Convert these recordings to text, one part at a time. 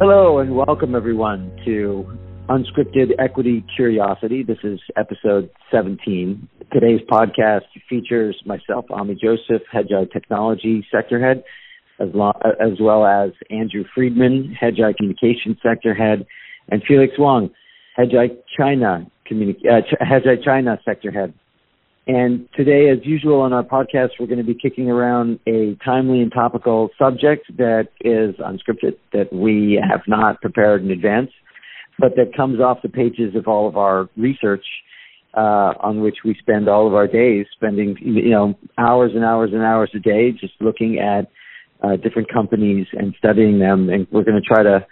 Hello and welcome everyone to Unscripted Equity Curiosity. This is episode 17. Today's podcast features myself, Ami Joseph, Hedgeye Technology Sector Head, as, as well as Andrew Freedman, Hedgeye Communication Sector Head, and Felix Wang, Hedgeye China, Communi- uh, Hedgeye China Sector Head. And today, as usual on our podcast, we're going to be kicking around a timely and topical subject that is unscripted, that we have not prepared in advance, but that comes off the pages of all of our research uh, on which we spend all of our days, spending you know hours and hours and hours a day just looking at uh, different companies and studying them. And we're going to try to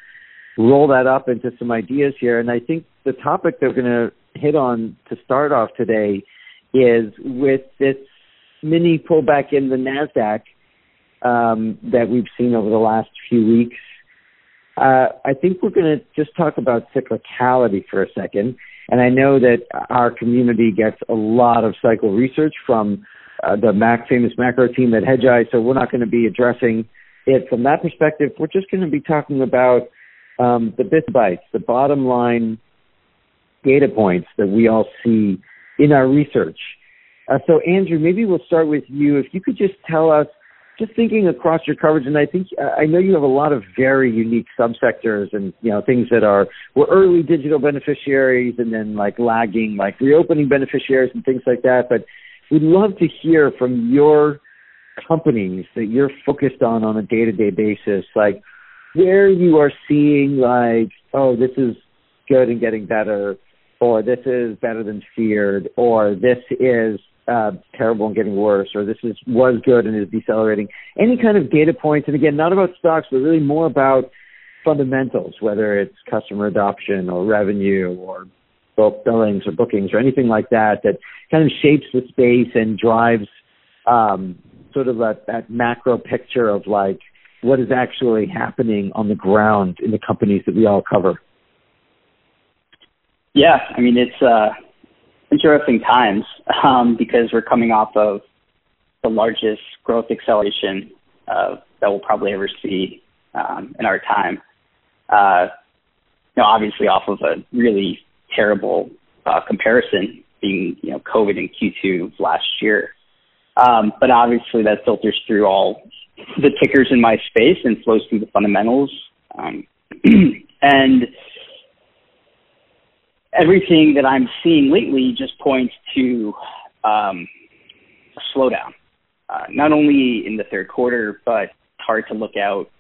roll that up into some ideas here. And I think the topic that we're going to hit on to start off today is with this mini pullback in the Nasdaq um, that we've seen over the last few weeks. Uh, I think we're going to just talk about cyclicality for a second. And I know that our community gets a lot of cycle research from uh, the Mac famous macro team at Hedgeye, so we're not going to be addressing it from that perspective. We're just going to be talking about um, the bit bytes, the bottom line data points that we all see in our research. Uh, so, Andrew, maybe we'll start with you. If you could just tell us, just thinking across your coverage, and I think I know you have a lot of very unique subsectors and you know things that are were early digital beneficiaries and then like lagging, like reopening beneficiaries and things like that. But we'd love to hear from your companies that you're focused on on a day-to-day basis, like where you are seeing like, oh, this is good and getting better or this is better than feared, or this is uh, terrible and getting worse, or this is was good and is decelerating. Any kind of data points, and again, not about stocks, but really more about fundamentals, whether it's customer adoption or revenue or bulk billings or bookings or anything like that, that kind of shapes the space and drives um, sort of a, that macro picture of like what is actually happening on the ground in the companies that we all cover. Yeah, I mean it's uh, interesting times um, because we're coming off of the largest growth acceleration uh, that we'll probably ever see um, in our time. Uh, you know, obviously off of a really terrible uh, comparison, being you know COVID in Q2 of last year. Um, but obviously that filters through all the tickers in my space and flows through the fundamentals. Um, and everything that I'm seeing lately just points to um, a slowdown, uh, not only in the third quarter, but it's hard to look out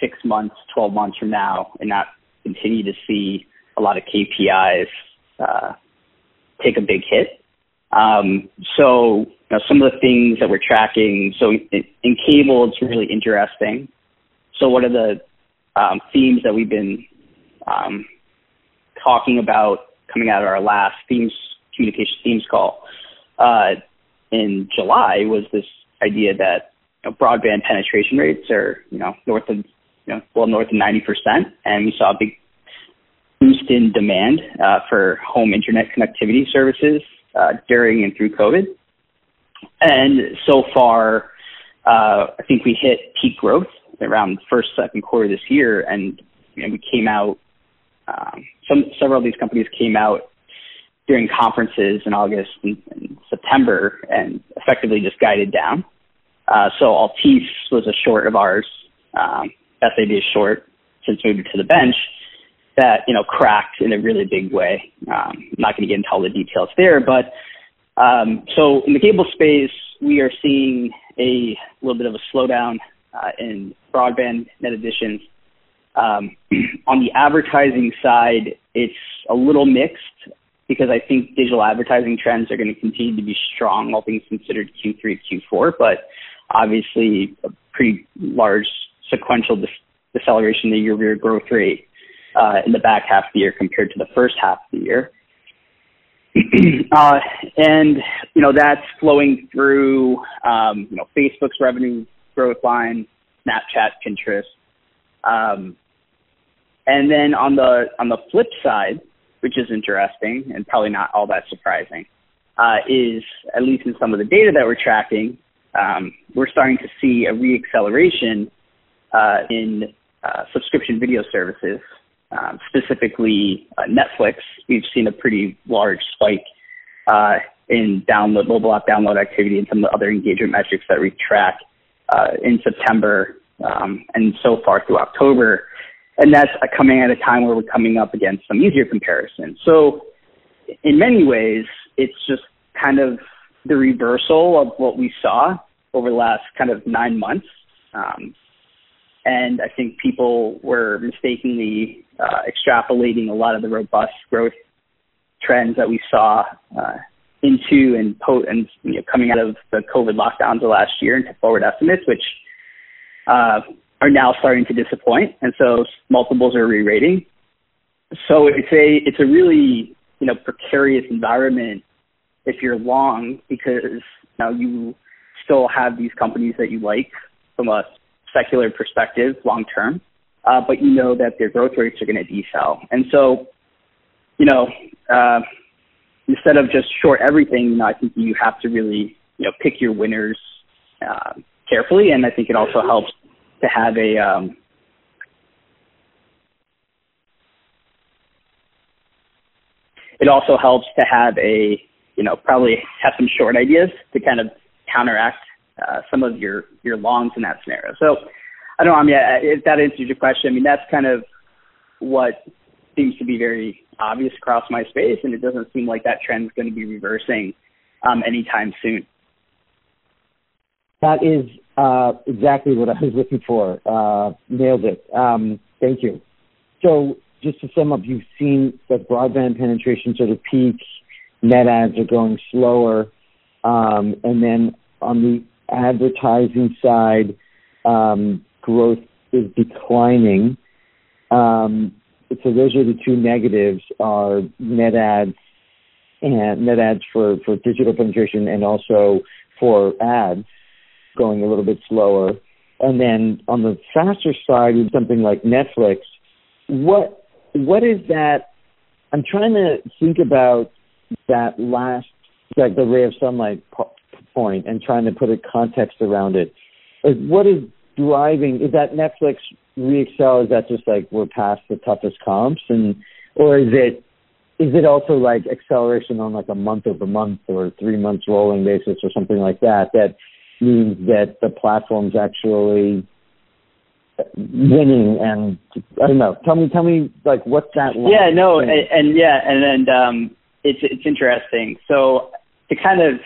six months, 12 months from now and not continue to see a lot of KPIs uh, take a big hit. Um, so you know, some of the things that we're tracking, so in, in cable, it's really interesting. So one of the um, themes that we've been um, talking about coming out of our last themes communication themes call uh, in July was this idea that you know, broadband penetration rates are you know north of you know well north of 90 percent, and we saw a big boost in demand uh, for home internet connectivity services uh, during and through COVID. And so far, uh, I think we hit peak growth around the first, second quarter this year, and you know, we came out um, some several of these companies came out during conferences in August and, and September and effectively just guided down. Uh, so Altice was a short of ours. Um, SAB is short since moving to the bench that you know cracked in a really big way. Um, I'm not going to get into all the details there, but um, so in the cable space, we are seeing a little bit of a slowdown uh, in broadband net additions um, on the advertising side, it's a little mixed because I think digital advertising trends are going to continue to be strong, all things considered Q3, Q4, but obviously a pretty large sequential deceleration in the year-over-year growth rate uh, in the back half of the year compared to the first half of the year. uh, and you know that's flowing through um, you know Facebook's revenue growth line, Snapchat, Pinterest, um, and then on the on the flip side, which is interesting and probably not all that surprising, uh, is at least in some of the data that we're tracking, um, we're starting to see a reacceleration uh, in uh, subscription video services, um, specifically uh, Netflix, we've seen a pretty large spike uh, in download mobile app download activity and some of the other engagement metrics that we track uh, in September um, and so far through October. And that's coming at a time where we're coming up against some easier comparisons. So in many ways, it's just kind of the reversal of what we saw over the last kind of nine months. Um, and I think people were mistakenly uh, extrapolating a lot of the robust growth trends that we saw uh, into and, po- and you know, coming out of the COVID lockdowns of last year into forward estimates, which uh, are now starting to disappoint, and so multiples are re-rating. So it's a it's a really you know precarious environment if you're long because now you still have these companies that you like from a secular perspective long term, uh, but you know that their growth rates are going to decel. And so, you know, uh, instead of just short everything, you know, I think you have to really, you know, pick your winners uh, carefully. And I think it also helps to have a, um, it also helps to have a, you know, probably have some short ideas to kind of counteract uh, some of your your longs in that scenario. So I don't know. I mean, if that answers your question, I mean that's kind of what seems to be very obvious across my space, and it doesn't seem like that trend is going to be reversing um, anytime soon. That is uh, exactly what I was looking for. Uh, nailed it. Um, thank you. So just to sum up, you've seen that broadband penetration sort of peak, net ads are going slower, um, and then on the advertising side, um, growth is declining. Um, so those are the two negatives: are net ads and net ads for for digital penetration, and also for ads going a little bit slower. And then on the faster side, with something like Netflix, what what is that? I'm trying to think about that last, like the ray of sunlight point and trying to put a context around it. Like what is driving? Is that Netflix re-excel? Is that just like we're past the toughest comps, and or is it is it also like acceleration on like a month over month or three months rolling basis or something like that? That means that the platform's actually winning and I don't know. Tell me, tell me, like what's that? One? Yeah, no, and, and, yeah, and and um, it's it's interesting. So to kind of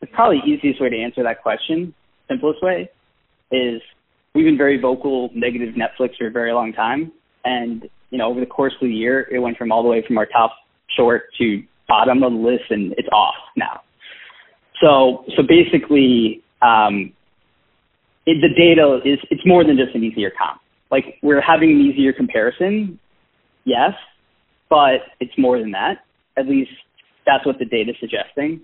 the probably easiest way to answer that question, simplest way, is we've been very vocal negative Netflix for a very long time, and you know over the course of the year, it went from all the way from our top short to bottom of the list, and it's off now. So so basically, the data is it's more than just an easier comp. Like we're having an easier comparison, yes, but it's more than that. At least that's what the data is suggesting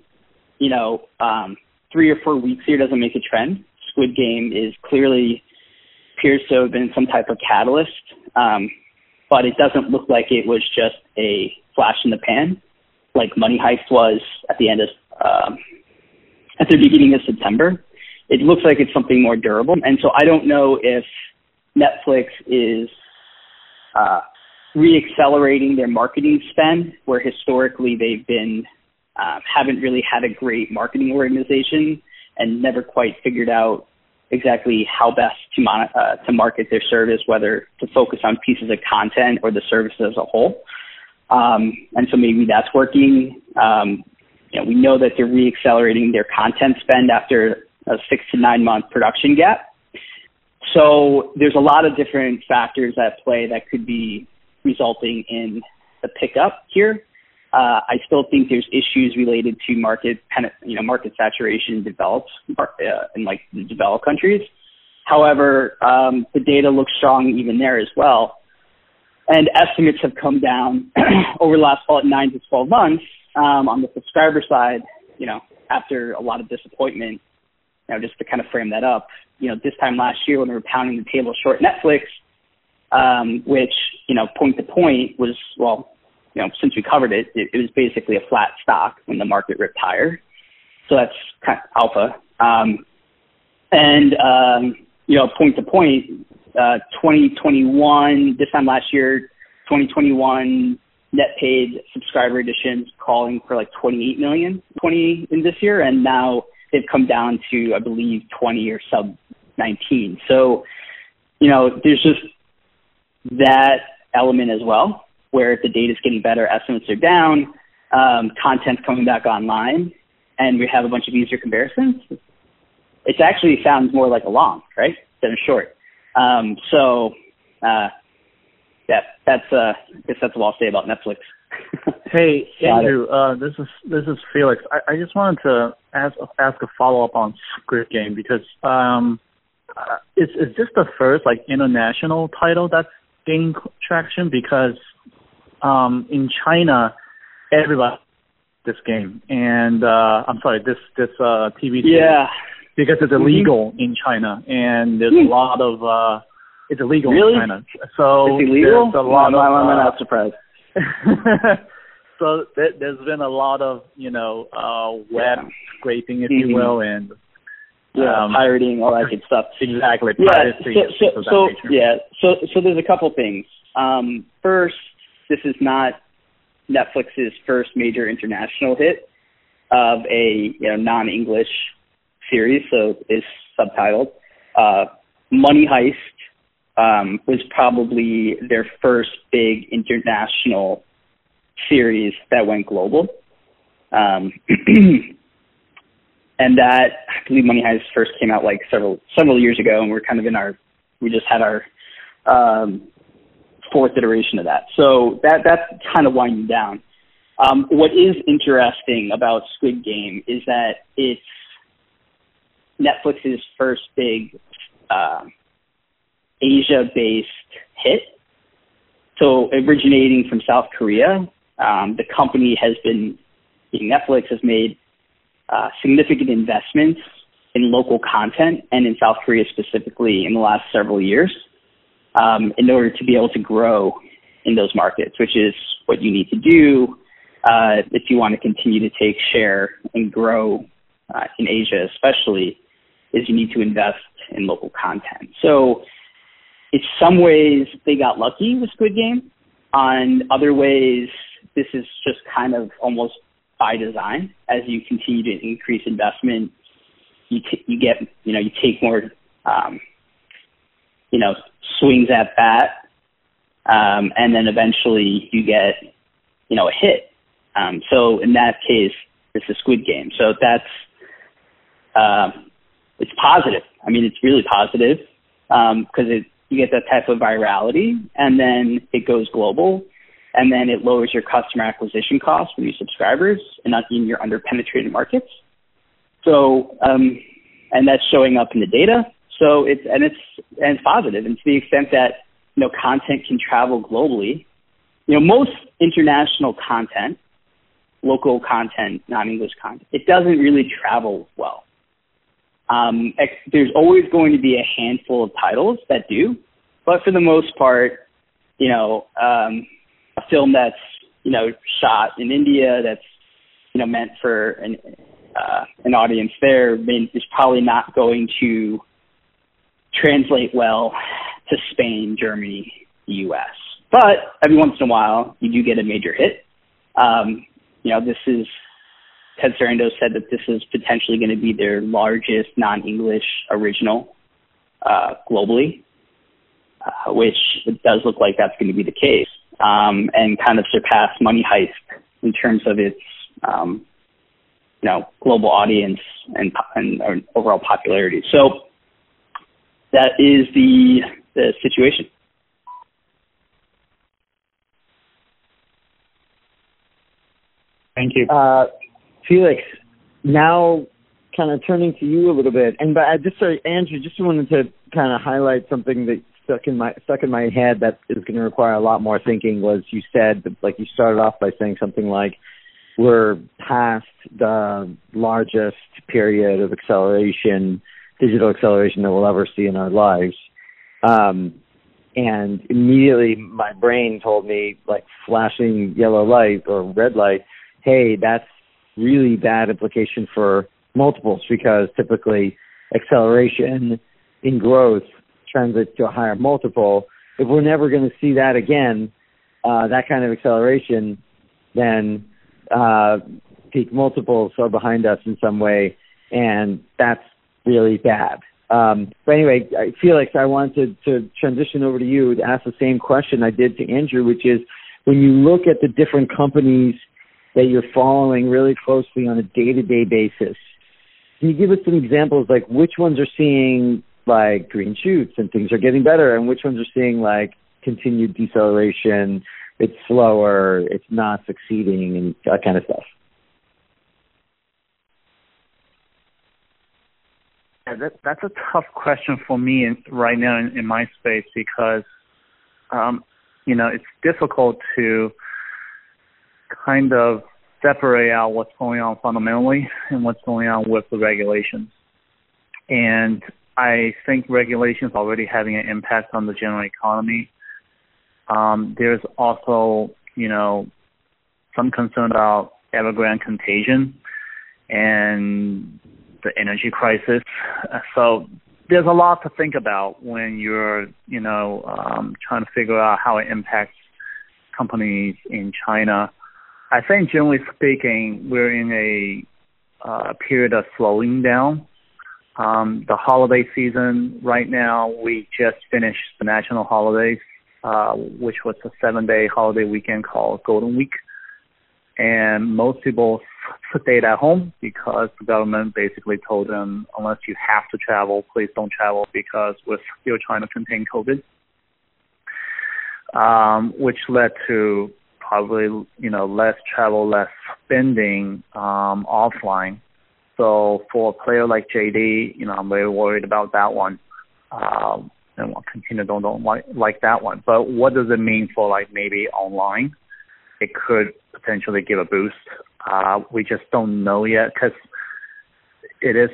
you know, um, three or four weeks here doesn't make a trend. Squid Game is clearly appears to have been some type of catalyst, um, but it doesn't look like it was just a flash in the pan, like Money Heist was at the end of um, at the beginning of September. It looks like it's something more durable, and so I don't know if Netflix is uh, reaccelerating their marketing spend, where historically they've been um, haven't really had a great marketing organization and never quite figured out exactly how best to mon- uh, to market their service, whether to focus on pieces of content or the service as a whole. Um, and so maybe that's working. Um, you know, we know that they're reaccelerating their content spend after a six to nine month production gap. So there's a lot of different factors at play that could be resulting in the pickup here. Uh, I still think there's issues related to market, you know, market saturation developed uh, in like the developed countries. However, um, the data looks strong even there as well, and estimates have come down over the last nine to 12 months um, on the subscriber side. You know, after a lot of disappointment. You know, just to kind of frame that up, you know, this time last year when we were pounding the table short Netflix, um, which you know, point to point was well you know, since we covered it, it, it was basically a flat stock when the market ripped higher. So that's kind of alpha. Um, and, um, you know, point to point, uh, 2021, this time last year, 2021 net paid subscriber additions calling for like 28 million 20 in this year, and now they've come down to I believe 20 or sub 19. So, you know, there's just that element as well, where the data is getting better, estimates are down, um, content's coming back online, and we have a bunch of easier comparisons. It actually sounds more like a long, right, than a short. Um, so, uh, yeah, that's uh, I guess that's what I'll say about Netflix. hey Andrew, uh, this is this is Felix. I, I just wanted to ask ask a follow up on Squid Game because um, uh, is is this the first like international title that's gaining traction? Because um, in China, everybody this game, and uh, I'm sorry, this this uh, TV series. Yeah. Because it's mm-hmm. illegal mm-hmm. in China, and there's mm-hmm. a lot of uh, it's illegal really? in China. So it's illegal. There's a lot no, of, I'm uh, not surprised. so th- there's been a lot of you know uh, web yeah. scraping, if mm-hmm. you will, and yeah, um, pirating, all that good stuff. Exactly. Yeah. So, so, so yeah. So so there's a couple things. Um, first, this is not Netflix's first major international hit of a you know non-English series, so it's subtitled. Uh, Money Heist um, was probably their first big international series that went global. Um, and that I believe Money Heist first came out like several several years ago, and we're kind of in our we just had our um, fourth iteration of that. So that that's kind of winding down. Um, what is interesting about Squid Game is that it's Netflix's first big uh, Asia-based hit. So originating from South Korea, um, the company has been, Netflix has made uh, significant investments in local content and in South Korea specifically in the last several years um, in order to be able to grow in those markets, which is what you need to do uh, if you want to continue to take share and grow uh, in Asia, especially, is you need to invest in local content. So, in some ways, they got lucky with Squid Game. On other ways, this is just kind of almost by design. As you continue to increase investment, you t- you get you know you take more um, you know swings at bat, um, and then eventually you get, you know, a hit. Um, so in that case, it's a Squid Game. So that's um, it's positive. I mean, it's really positive because um, it you get that type of virality, and then it goes global, and then it lowers your customer acquisition costs for new subscribers, and not in your underpenetrated markets. So, um, and that's showing up in the data. So it's and it's and it's positive, and to the extent that you know content can travel globally, you know most international content, local content, non-English content, it doesn't really travel well. Um, ex- there's always going to be a handful of titles that do, but for the most part, you know, um, a film that's you know shot in India that's you know meant for an uh, an audience there is probably not going to translate well to Spain, Germany, U.S. But every once in a while, you do get a major hit. Um, you know, this is Ted Sarandos said that this is potentially going to be their largest non-English original uh, globally, uh, which it does look like that's going to be the case, um, and kind of surpass Money Heist in terms of its um, you know global audience and, and, and overall popularity. So that is the the situation. Thank you. Uh, Felix, now kind of turning to you a little bit, and but I just sorry, Andrew, just wanted to kind of highlight something that stuck in my stuck in my head that is going to require a lot more thinking. Was you said like you started off by saying something like we're past the largest period of acceleration digital acceleration that we'll ever see in our lives. Um, and immediately my brain told me like flashing yellow light or red light, hey, that's really bad implication for multiples because typically acceleration in growth translates to a higher multiple. If we're never going to see that again, uh, that kind of acceleration, then uh, peak multiples are behind us in some way, and that's really bad. Um, but anyway, Felix, I wanted to, to transition over to you to ask the same question I did to Andrew, which is when you look at the different companies that you're following really closely on a day-to-day basis, can you give us some examples like which ones are seeing like green shoots and things are getting better and which ones are seeing like continued deceleration, it's slower, it's not succeeding and that kind of stuff? Yeah, that, that's a tough question for me in, right now in, in my space because, um, you know, it's difficult to kind of separate out what's going on fundamentally and what's going on with the regulations. And I think regulations already having an impact on the general economy. Um, there's also, you know, some concern about Evergrande contagion and the energy crisis. So there's a lot to think about when you're, you know, um, trying to figure out how it impacts companies in China. I think generally speaking, we're in a uh, period of slowing down. Um, the holiday season right now, we just finished the national holidays, uh, which was a seven-day holiday weekend called Golden Week, and most people stayed at home because the government basically told them, unless you have to travel, please don't travel because we're still trying to contain COVID. Um, which led to probably you know less travel, less spending um, offline. So for a player like JD, you know I'm very worried about that one, um, and we'll continue don't don't like like that one. But what does it mean for like maybe online? It could potentially give a boost uh, we just don't know yet because it is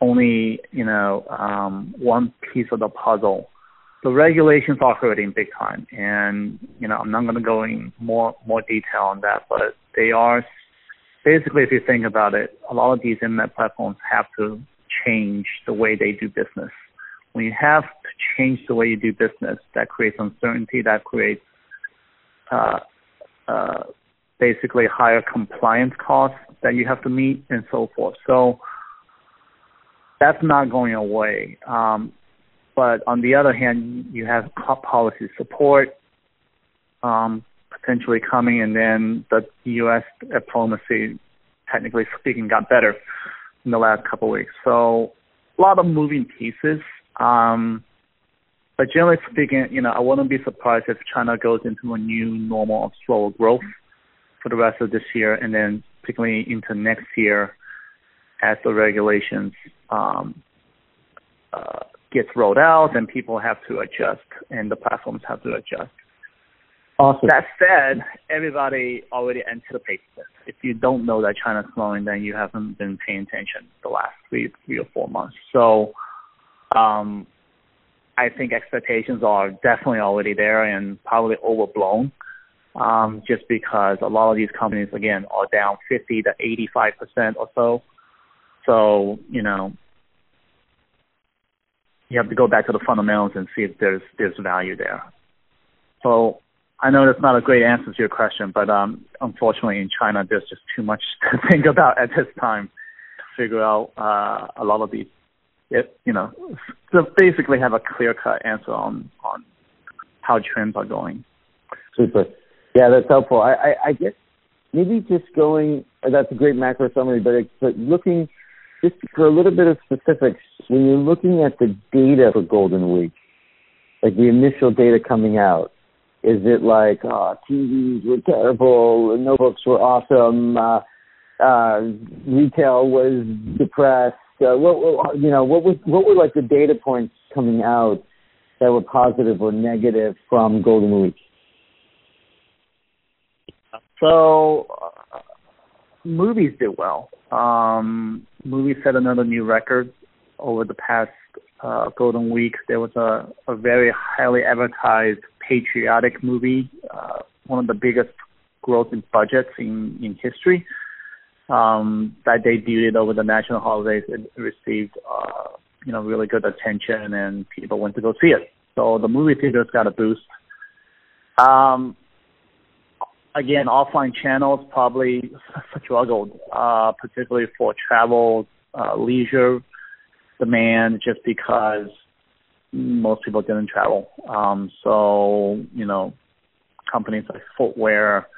only you know um, one piece of the puzzle. The regulations are hurting big time, and you know I'm not going to go in more more detail on that, but they are basically, if you think about it, a lot of these internet platforms have to change the way they do business. When you have to change the way you do business, that creates uncertainty, that creates uh, uh, basically higher compliance costs that you have to meet and so forth. So that's not going away. Um, but on the other hand, you have policy support um, potentially coming, and then the U.S. diplomacy, technically speaking, got better in the last couple of weeks. So a lot of moving pieces. Um, but generally speaking, you know, I wouldn't be surprised if China goes into a new normal of slower growth for the rest of this year, and then particularly into next year as the regulations um, uh, gets rolled out and people have to adjust and the platforms have to adjust. Awesome. That said, everybody already anticipates this. If you don't know that China's slowing, then you haven't been paying attention the last three, three or four months. So, um, I think expectations are definitely already there and probably overblown um, just because a lot of these companies, again, are down 50 to 85% or so. So, you know, you have to go back to the fundamentals and see if there's there's value there. So I know that's not a great answer to your question, but um, unfortunately in China there's just too much to think about at this time to figure out uh, a lot of these. It, you know, to basically have a clear cut answer on on how trends are going. Super. Yeah, that's helpful. I, I, I guess maybe just going, that's a great macro summary, but, but looking just for a little bit of specifics, when you're looking at the data for Golden Week, like the initial data coming out, is it like, oh, TVs were terrible, notebooks were awesome, uh, uh, retail was depressed? Uh, what, you know, what was what were like the data points coming out that were positive or negative from Golden Week? So movies did well. Um, movies set another new record over the past uh, Golden Week. There was a, a very highly advertised patriotic movie, uh, one of the biggest growth in budgets in, in history. Um, that debuted over the national holidays. It received uh, you know really good attention and people went to go see it. So the movie theaters got a boost. Um, again, offline channels probably struggled, uh, particularly for travel, uh, leisure demand, just because most people didn't travel. Um, so you know, companies like footwear,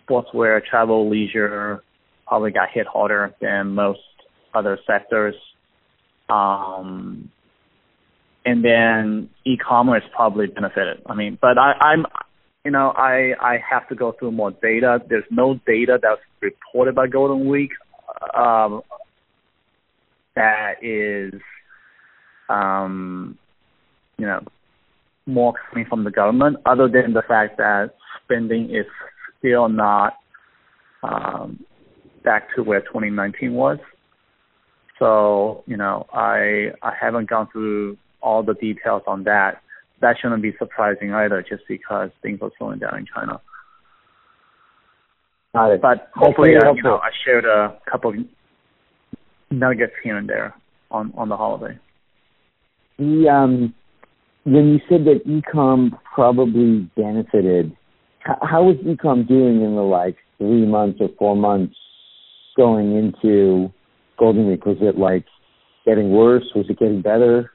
sportswear, travel, leisure probably got hit harder than most other sectors. Um, and then e-commerce probably benefited. I mean, but I, I'm, you know, I I have to go through more data. There's no data that's reported by Golden Week um, that is, um, you know, more coming from the government, other than the fact that spending is still not um, back to where 2019 was. So, you know, I I haven't gone through all the details on that. That shouldn't be surprising either, just because things are slowing down in China. Got it. But hopefully, uh, you know, I shared a couple of nuggets here and there on on the holiday. The um, when you said that ecom probably benefited, how was ecom doing in the like three months or four months going into Golden Week? Was it like getting worse? Was it getting better?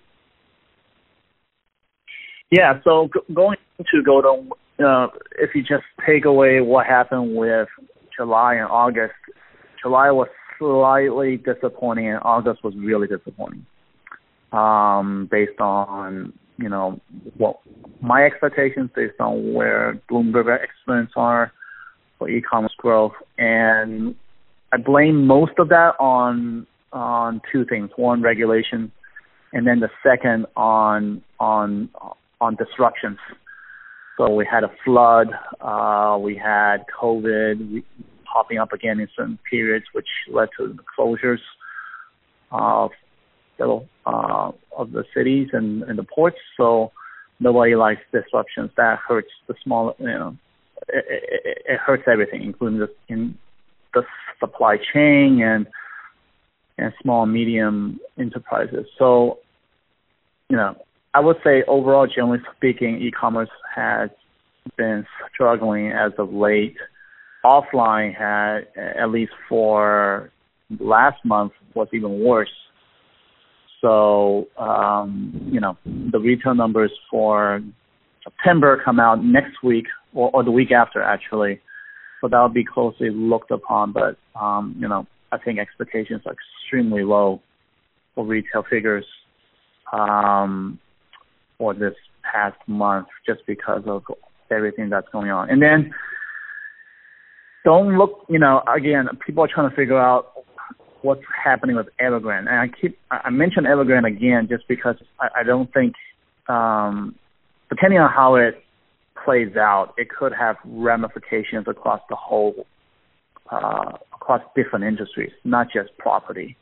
Yeah, so g- going to Golden, uh, if you just take away what happened with July and August, July was slightly disappointing and August was really disappointing. Um, based on you know what my expectations, based on where Bloomberg estimates are for e-commerce growth, and I blame most of that on on two things. One, regulation, and then the second on on on disruptions. So we had a flood, uh, we had COVID popping up again in certain periods, which led to the closures of the uh, of the cities and, and the ports. So nobody likes disruptions. That hurts the small, you know, it, it, it hurts everything, including the in the supply chain and and small and medium enterprises. So, you know, I would say overall, generally speaking, e-commerce has been struggling as of late. Offline had, at least for last month, was even worse. So, um, you know, the retail numbers for September come out next week or, or the week after, actually so that will be closely looked upon. But um, you know, I think expectations are extremely low for retail figures um, for this past month, just because of everything that's going on. And then don't look, you know, again, people are trying to figure out what's happening with Evergrande, and I keep I mention Evergrande again just because I, I don't think, um, depending on how it plays out, it could have ramifications across the whole, uh, across different industries, not just property.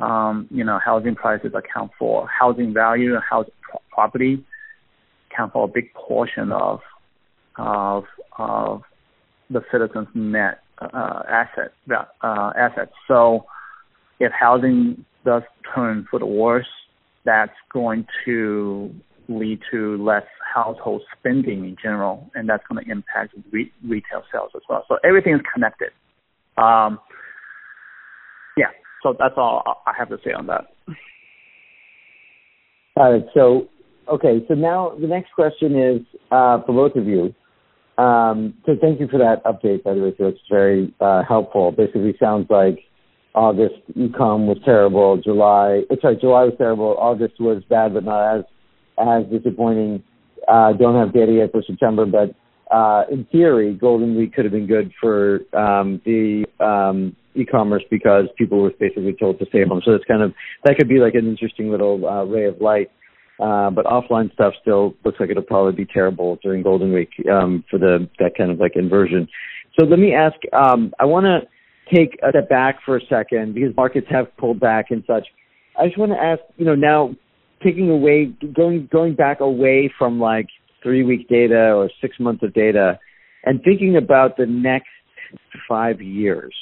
Um, you know, housing prices account for housing value and house property account for a big portion of of of the citizens' net uh, asset uh, assets. So, if housing does turn for the worse, that's going to lead to less household spending in general, and that's going to impact re- retail sales as well. So everything is connected. Um, yeah, so that's all I have to say on that. Got it. So, okay, so now the next question is uh, for both of you. Um, so thank you for that update, by the way. So it's very uh, helpful. Basically, sounds like August ecom was terrible. July, uh, sorry, July was terrible. August was bad, but not as as disappointing. Uh, don't have data yet for September, but uh, in theory, Golden Week could have been good for um, the um, e-commerce because people were basically told to stay home. So that's kind of that could be like an interesting little uh, ray of light. Uh, but offline stuff still looks like it'll probably be terrible during Golden Week um, for the that kind of like inversion. So let me ask. Um, I want to take a step back for a second because markets have pulled back and such. I just want to ask. You know, now taking away going going back away from like three week data or six months of data and thinking about the next five years.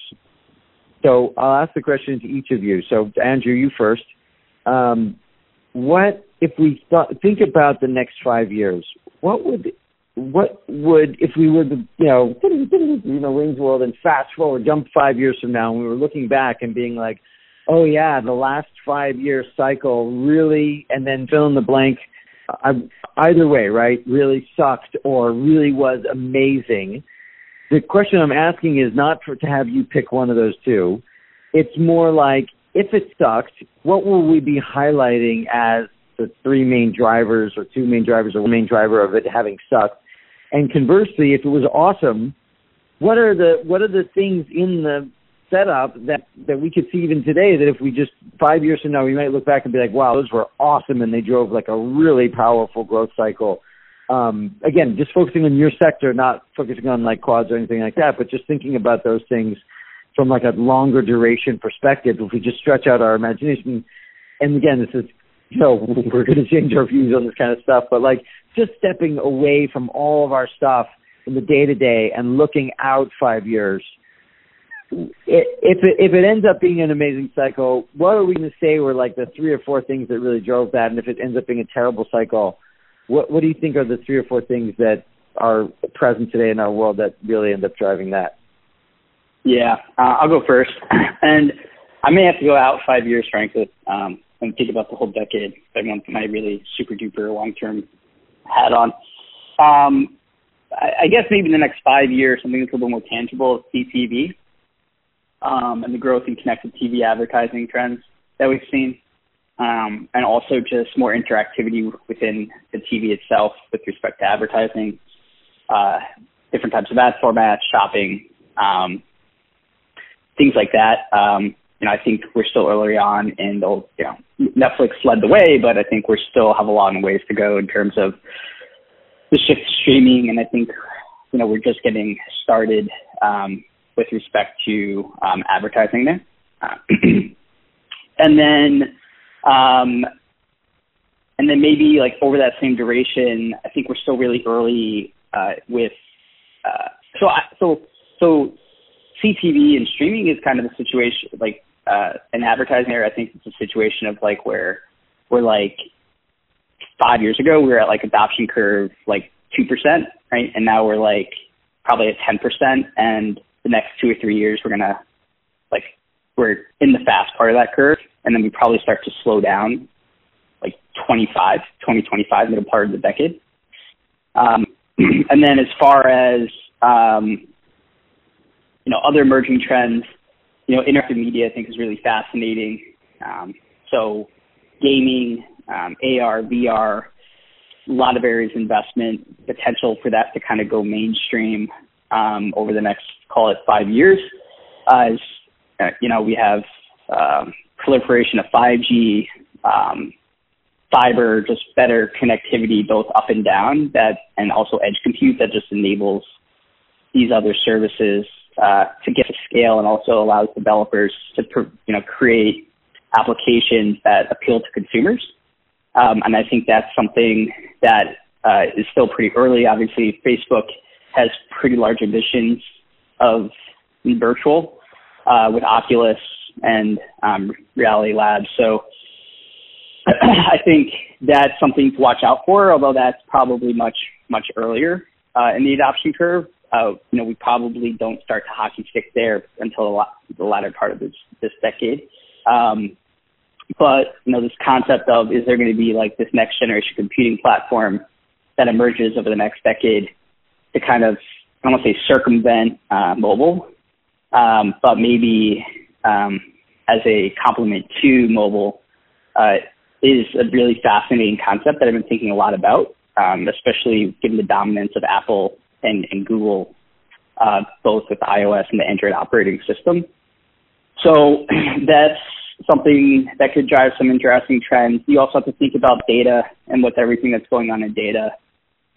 So I'll ask the question to each of you. So Andrew, you first. Um, what if we thought, think about the next five years? What would what would if we were the you know you know Wayne's World and fast forward jump five years from now and we were looking back and being like, oh yeah, the last five year cycle really, and then fill in the blank. I, either way, right? Really sucked or really was amazing. The question I'm asking is not for to have you pick one of those two. It's more like if it sucked, what will we be highlighting as the three main drivers or two main drivers or one main driver of it having sucked? And conversely, if it was awesome, what are the what are the things in the setup that that we could see even today that if we just five years from now we might look back and be like, wow, those were awesome and they drove like a really powerful growth cycle. Um, again, just focusing on your sector, not focusing on like quads or anything like that, but just thinking about those things from like a longer duration perspective. If we just stretch out our imagination, and again, this is you know we're going to change our views on this kind of stuff, but like just stepping away from all of our stuff in the day to day and looking out five years if it if it ends up being an amazing cycle, what are we going to say were like the three or four things that really drove that? And if it ends up being a terrible cycle, what what do you think are the three or four things that are present today in our world that really end up driving that? Yeah, uh, I'll go first, and I may have to go out five years, frankly, um, and think about the whole decade. I want my really super duper long term hat on. Um, I, I guess maybe in the next five years, something that's a little more tangible is CTV um, and the growth in connected TV advertising trends that we've seen, um, and also just more interactivity within the TV itself with respect to advertising, uh, different types of ad formats, shopping, um, things like that. Um, you know, I think we're still early on, and you know, Netflix led the way, but I think we still have a long ways to go in terms of the shift to streaming, and I think you know we're just getting started um, with respect to um, advertising there. Uh, and then, um, and then maybe like over that same duration, I think we're still really early uh, with. Uh, so I, so so CTV and streaming is kind of the situation like uh, in advertising area. I think it's a situation of like where we're like five years ago we were at like adoption curve like two percent, right, and now we're like probably at ten percent, and the next two or three years, we're gonna like we're in the fast part of that curve, and then we probably start to slow down like 25, 2025, middle part of the decade. Um, and then as far as um, you know other emerging trends, you know interactive media I think is really fascinating. Um, so gaming, um, AR, VR, a lot of areas of investment potential for that to kind of go mainstream um, over the next call it five years. Uh, as uh, you know, we have um, proliferation of 5G, um, fiber, just better connectivity both up and down that, and also edge compute that just enables these other services uh, to get to scale and also allows developers to you know create applications that appeal to consumers. Um, and I think that's something that uh, is still pretty early. Obviously, Facebook has pretty large ambitions of virtual uh, with Oculus and um, Reality Labs. So I think that's something to watch out for, although that's probably much, much earlier uh, in the adoption curve. Uh, you know, we probably don't start to hockey stick there until the, la- the latter part of this, this decade. Um, but, you know, this concept of is there going to be like this next generation computing platform that emerges over the next decade to kind of I don't want to say circumvent uh, mobile, um, but maybe um, as a complement to mobile uh, is a really fascinating concept that I've been thinking a lot about, um, especially given the dominance of Apple and, and Google, uh, both with iOS and the Android operating system. So that's something that could drive some interesting trends. You also have to think about data and with everything that's going on in data.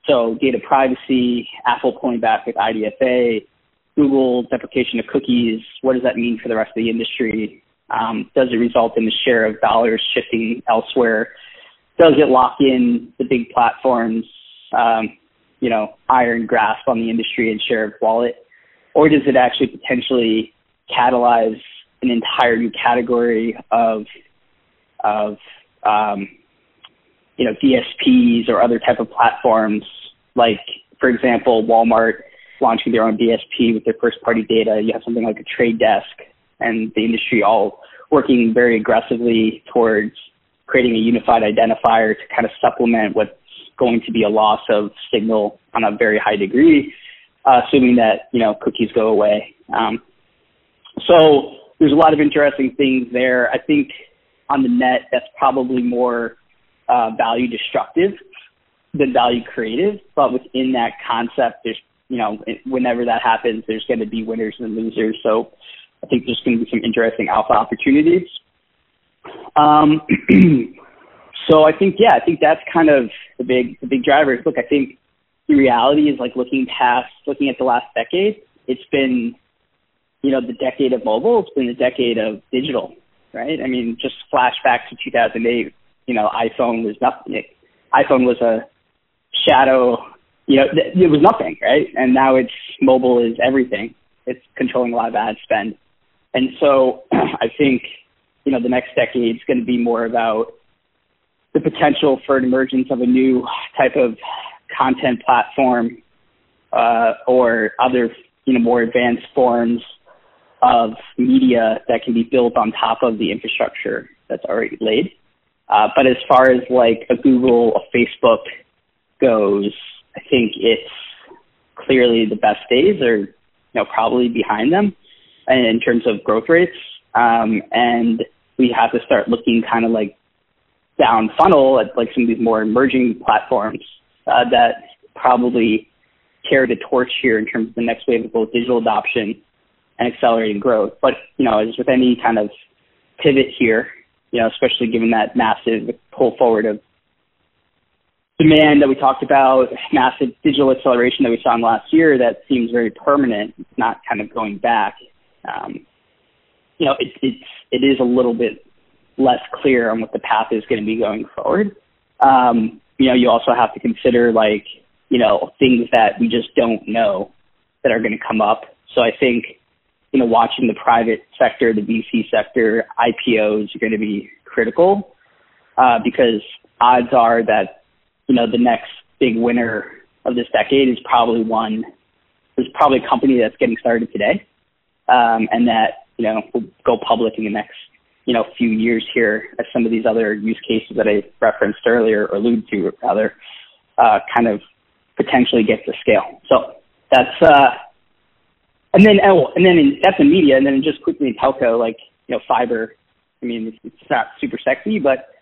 So data privacy, Apple pulling back with IDFA, Google deprecation of cookies. What does that mean for the rest of the industry? Um, does it result in the share of dollars shifting elsewhere? Does it lock in the big platforms, um, you know, iron grasp on the industry and share of wallet? Or does it actually potentially catalyze an entire new category of of um, you know DSPs or other type of platforms, like for example, Walmart launching their own DSP with their first party data. You have something like a trade desk and the industry all working very aggressively towards creating a unified identifier to kind of supplement what's going to be a loss of signal on a very high degree, uh, assuming that you know cookies go away. Um, so there's a lot of interesting things there. I think on the net, that's probably more uh, value destructive than value creative. But within that concept, there's you know whenever that happens, there's going to be winners and losers. So I think there's going to be some interesting alpha opportunities. Um, so I think yeah, I think that's kind of the big the big drivers. Look, I think the reality is like looking past looking at the last decade, it's been you know the decade of mobile, it's been the decade of digital, right? I mean, just flashback to 2008, you know, iPhone was nothing. iPhone was a shadow, you know, it was nothing, right? And now it's mobile is everything. It's controlling a lot of ad spend. And so I think, you know, the next decade is going to be more about the potential for an emergence of a new type of content platform uh, or other, you know, more advanced forms of media that can be built on top of the infrastructure that's already laid. Uh, but as far as like a Google, a Facebook goes, I think it's clearly the best days are, you know, probably behind them in terms of growth rates. Um, and we have to start looking kind of like down funnel at like some of these more emerging platforms uh, that probably carry the torch here in terms of the next wave of both digital adoption and accelerating growth. But you know, as with any kind of pivot here, you know, especially given that massive pull forward of demand that we talked about, massive digital acceleration that we saw in last year, that seems very permanent. It's not kind of going back. Um, you know, it, it's it is a little bit less clear on what the path is going to be going forward. Um, you know, you also have to consider like you know things that we just don't know that are going to come up. So I think you know watching the private sector, the VC sector, IPOs are going to be critical uh, because odds are that you know the next big winner of this decade is probably one. There's probably a company that's getting started today um, and that you know will go public in the next you know few years here as some of these other use cases that I referenced earlier or alluded to rather uh, kind of potentially get to scale. So that's uh, and then oh, and then in, that's in media, and then just quickly in telco, like you know fiber. I mean, it's, it's not super sexy, but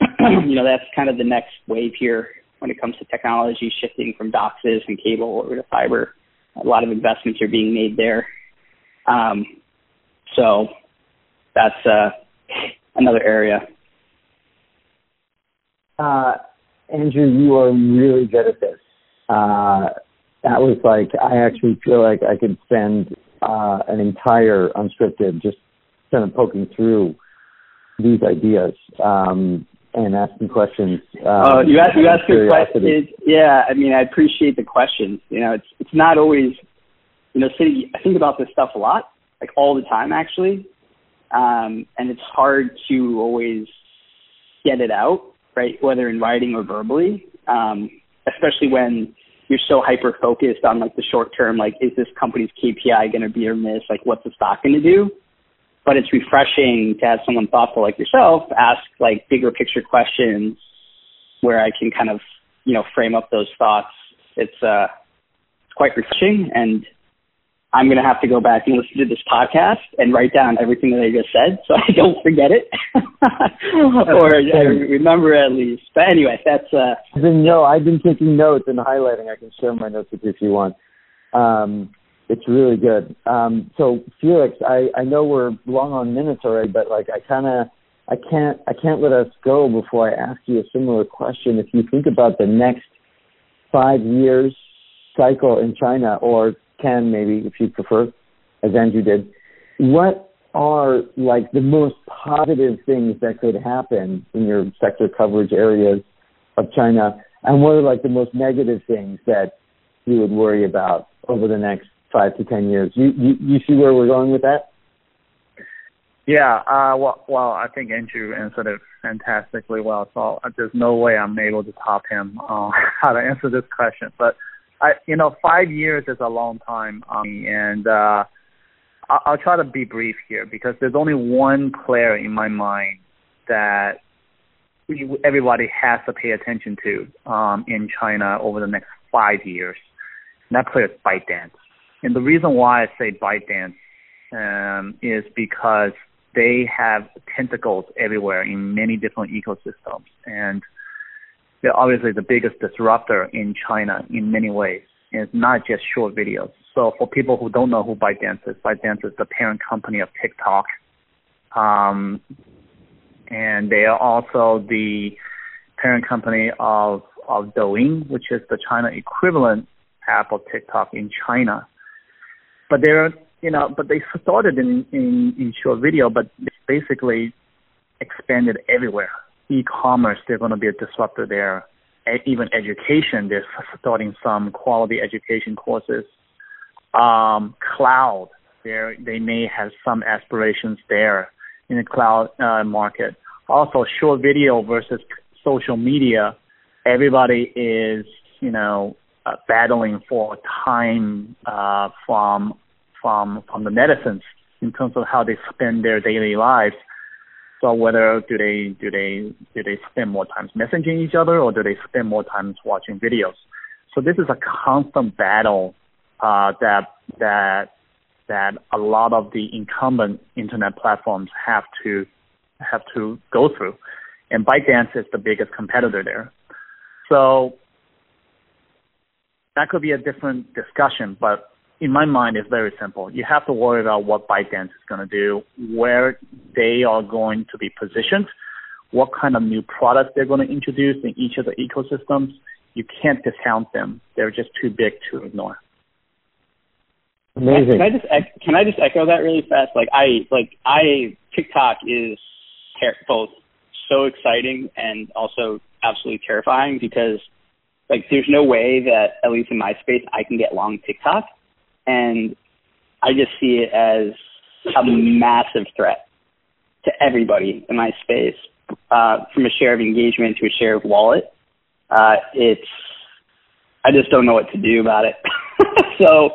you know that's kind of the next wave here when it comes to technology shifting from DOCSIS and cable over to fiber. A lot of investments are being made there. Um, so that's uh, another area. Uh, Andrew, you are really good at this. Uh, that was like I actually feel like I could spend uh, an entire unscripted just kind of poking through these ideas um, and asking questions. Um, oh, you ask you ask good questions. Yeah, I mean, I appreciate the questions. You know, it's it's not always you know, sitting, I think about this stuff a lot, like all the time actually. Um, and it's hard to always get it out, right? Whether in writing or verbally, um, especially when you're so hyper focused on like the short term, like is this company's KPI going to be or miss? Like what's the stock going to do? But it's refreshing to have someone thoughtful like yourself ask like bigger picture questions where I can kind of, you know, frame up those thoughts. It's, uh, it's quite refreshing and I'm going to have to go back and listen to this podcast and write down everything that I just said so I don't forget it or I remember at least. But anyway, that's uh I've been no, I've been taking notes and highlighting. I can share my notes with you if you want. Um it's really good. Um so Felix, I I know we're long on minutes already, but like I kind of I can't I can't let us go before I ask you a similar question. If you think about the next 5 years cycle in China or Ken, maybe if you prefer, as Andrew did, what are like the most positive things that could happen in your sector coverage areas of China, and what are like the most negative things that you would worry about over the next five to ten years? You you, you see where we're going with that? Yeah, uh, well, well, I think Andrew answered it fantastically well. So uh, there's no way I'm able to top him on how to answer this question. But I, you know, five years is a long time, um, and uh, I'll, I'll try to be brief here because there's only one player in my mind that everybody has to pay attention to um, in China over the next five years. And that player is ByteDance. And the reason why I say ByteDance um, is because they have tentacles everywhere in many different ecosystems, and they're obviously the biggest disruptor in China in many ways. And it's not just short videos. So for people who don't know who ByteDance is, ByteDance is the parent company of TikTok. Um, and they are also the parent company of, of Douyin, which is the China equivalent app of TikTok in China. But they're you know, but they started in, in, in short video, but basically expanded everywhere. E-commerce, they're going to be a disruptor there. Even education, they're starting some quality education courses. Um, cloud, they they may have some aspirations there in the cloud uh, market. Also, short video versus social media, everybody is you know uh, battling for time uh, from from from the netizens in terms of how they spend their daily lives. So whether do they do they do they spend more time messaging each other or do they spend more time watching videos? So this is a constant battle uh, that that that a lot of the incumbent internet platforms have to have to go through, and ByteDance is the biggest competitor there. So that could be a different discussion, but in my mind, it's very simple. You have to worry about what ByteDance is going to do, where they are going to be positioned, what kind of new products they're going to introduce in each of the ecosystems. You can't discount them. They're just too big to ignore. Amazing. Can I just can I just echo that really fast? Like I like I TikTok is ter- both so exciting and also absolutely terrifying because like there's no way that at least in my space I can get long TikTok and I just see it as a massive threat to everybody in my space, uh, from a share of engagement to a share of wallet. Uh, it's I just don't know what to do about it. so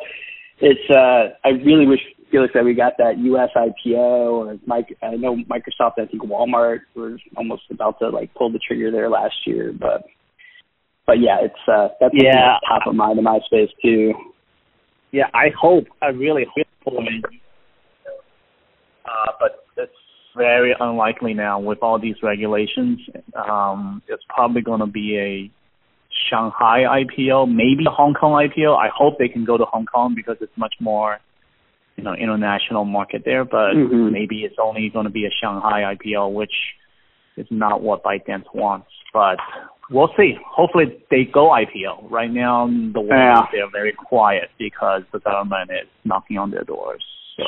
it's uh, I really wish Felix that we got that U.S. IPO or Mike. I know Microsoft. I think Walmart was almost about to like pull the trigger there last year, but but yeah, it's uh, that's yeah. top of mind in my space too yeah, I hope, I really hope, uh, but it's very unlikely now with all these regulations. Um, it's probably going to be a Shanghai IPO, maybe a Hong Kong IPO. I hope they can go to Hong Kong because it's much more, you know, international market there. But mm-hmm. maybe it's only going to be a Shanghai IPO, which is not what ByteDance wants. But we'll see. Hopefully they go IPO. Right now, the world yeah. they're very quiet because the government is knocking on their doors. So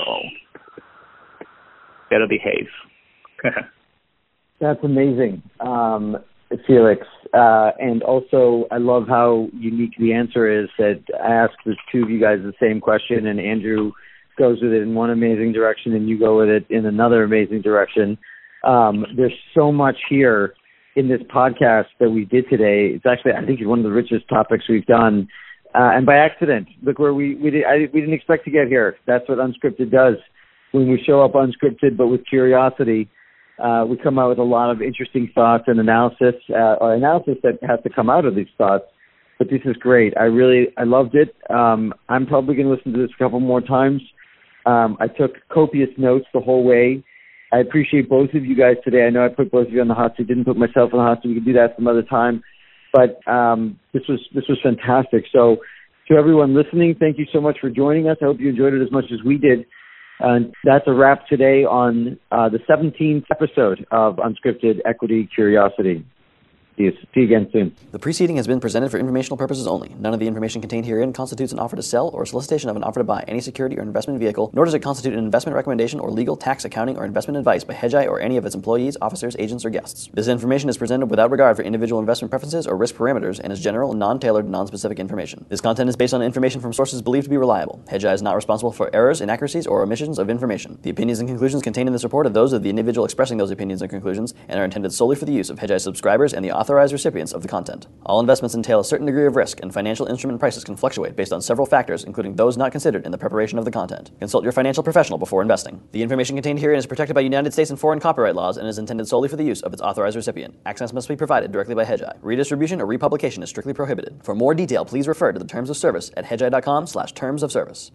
better behave. That's amazing, um, Felix. Uh, and also, I love how unique the answer is. That I asked the two of you guys the same question, and Andrew goes with it in one amazing direction, and you go with it in another amazing direction. Um, there's so much here in this podcast that we did today. It's actually, I think, one of the richest topics we've done. Uh, and by accident, look where we we, did, I, we didn't expect to get here. That's what unscripted does. When we show up unscripted but with curiosity, uh, we come out with a lot of interesting thoughts and analysis, uh, or analysis that has to come out of these thoughts. But this is great. I really, I loved it. Um, I'm probably going to listen to this a couple more times. Um, I took copious notes the whole way. I appreciate both of you guys today. I know I put both of you on the hot seat. Didn't put myself on the hot seat. We can do that some other time. But um, this was this was fantastic. So to everyone listening, thank you so much for joining us. I hope you enjoyed it as much as we did. And that's a wrap today on uh, the 17th episode of Unscripted Equity Curiosity. See see again soon. The preceding has been presented for informational purposes only. None of the information contained herein constitutes an offer to sell or solicitation of an offer to buy any security or investment vehicle, nor does it constitute an investment recommendation or legal, tax, accounting, or investment advice by Hedgeye or any of its employees, officers, agents, or guests. This information is presented without regard for individual investment preferences or risk parameters and is general, non-tailored, non-specific information. This content is based on information from sources believed to be reliable. Hedgeye is not responsible for errors, inaccuracies, or omissions of information. The opinions and conclusions contained in this report are those of the individual expressing those opinions and conclusions and are intended solely for the use of Hedgeye subscribers and the authorized recipients of the content. All investments entail a certain degree of risk, and financial instrument prices can fluctuate based on several factors, including those not considered in the preparation of the content. Consult your financial professional before investing. The information contained herein is protected by United States and foreign copyright laws and is intended solely for the use of its authorized recipient. Access must be provided directly by Hedgeye. Redistribution or republication is strictly prohibited. For more detail, please refer to the terms of service at hedgeye.com slash terms of service.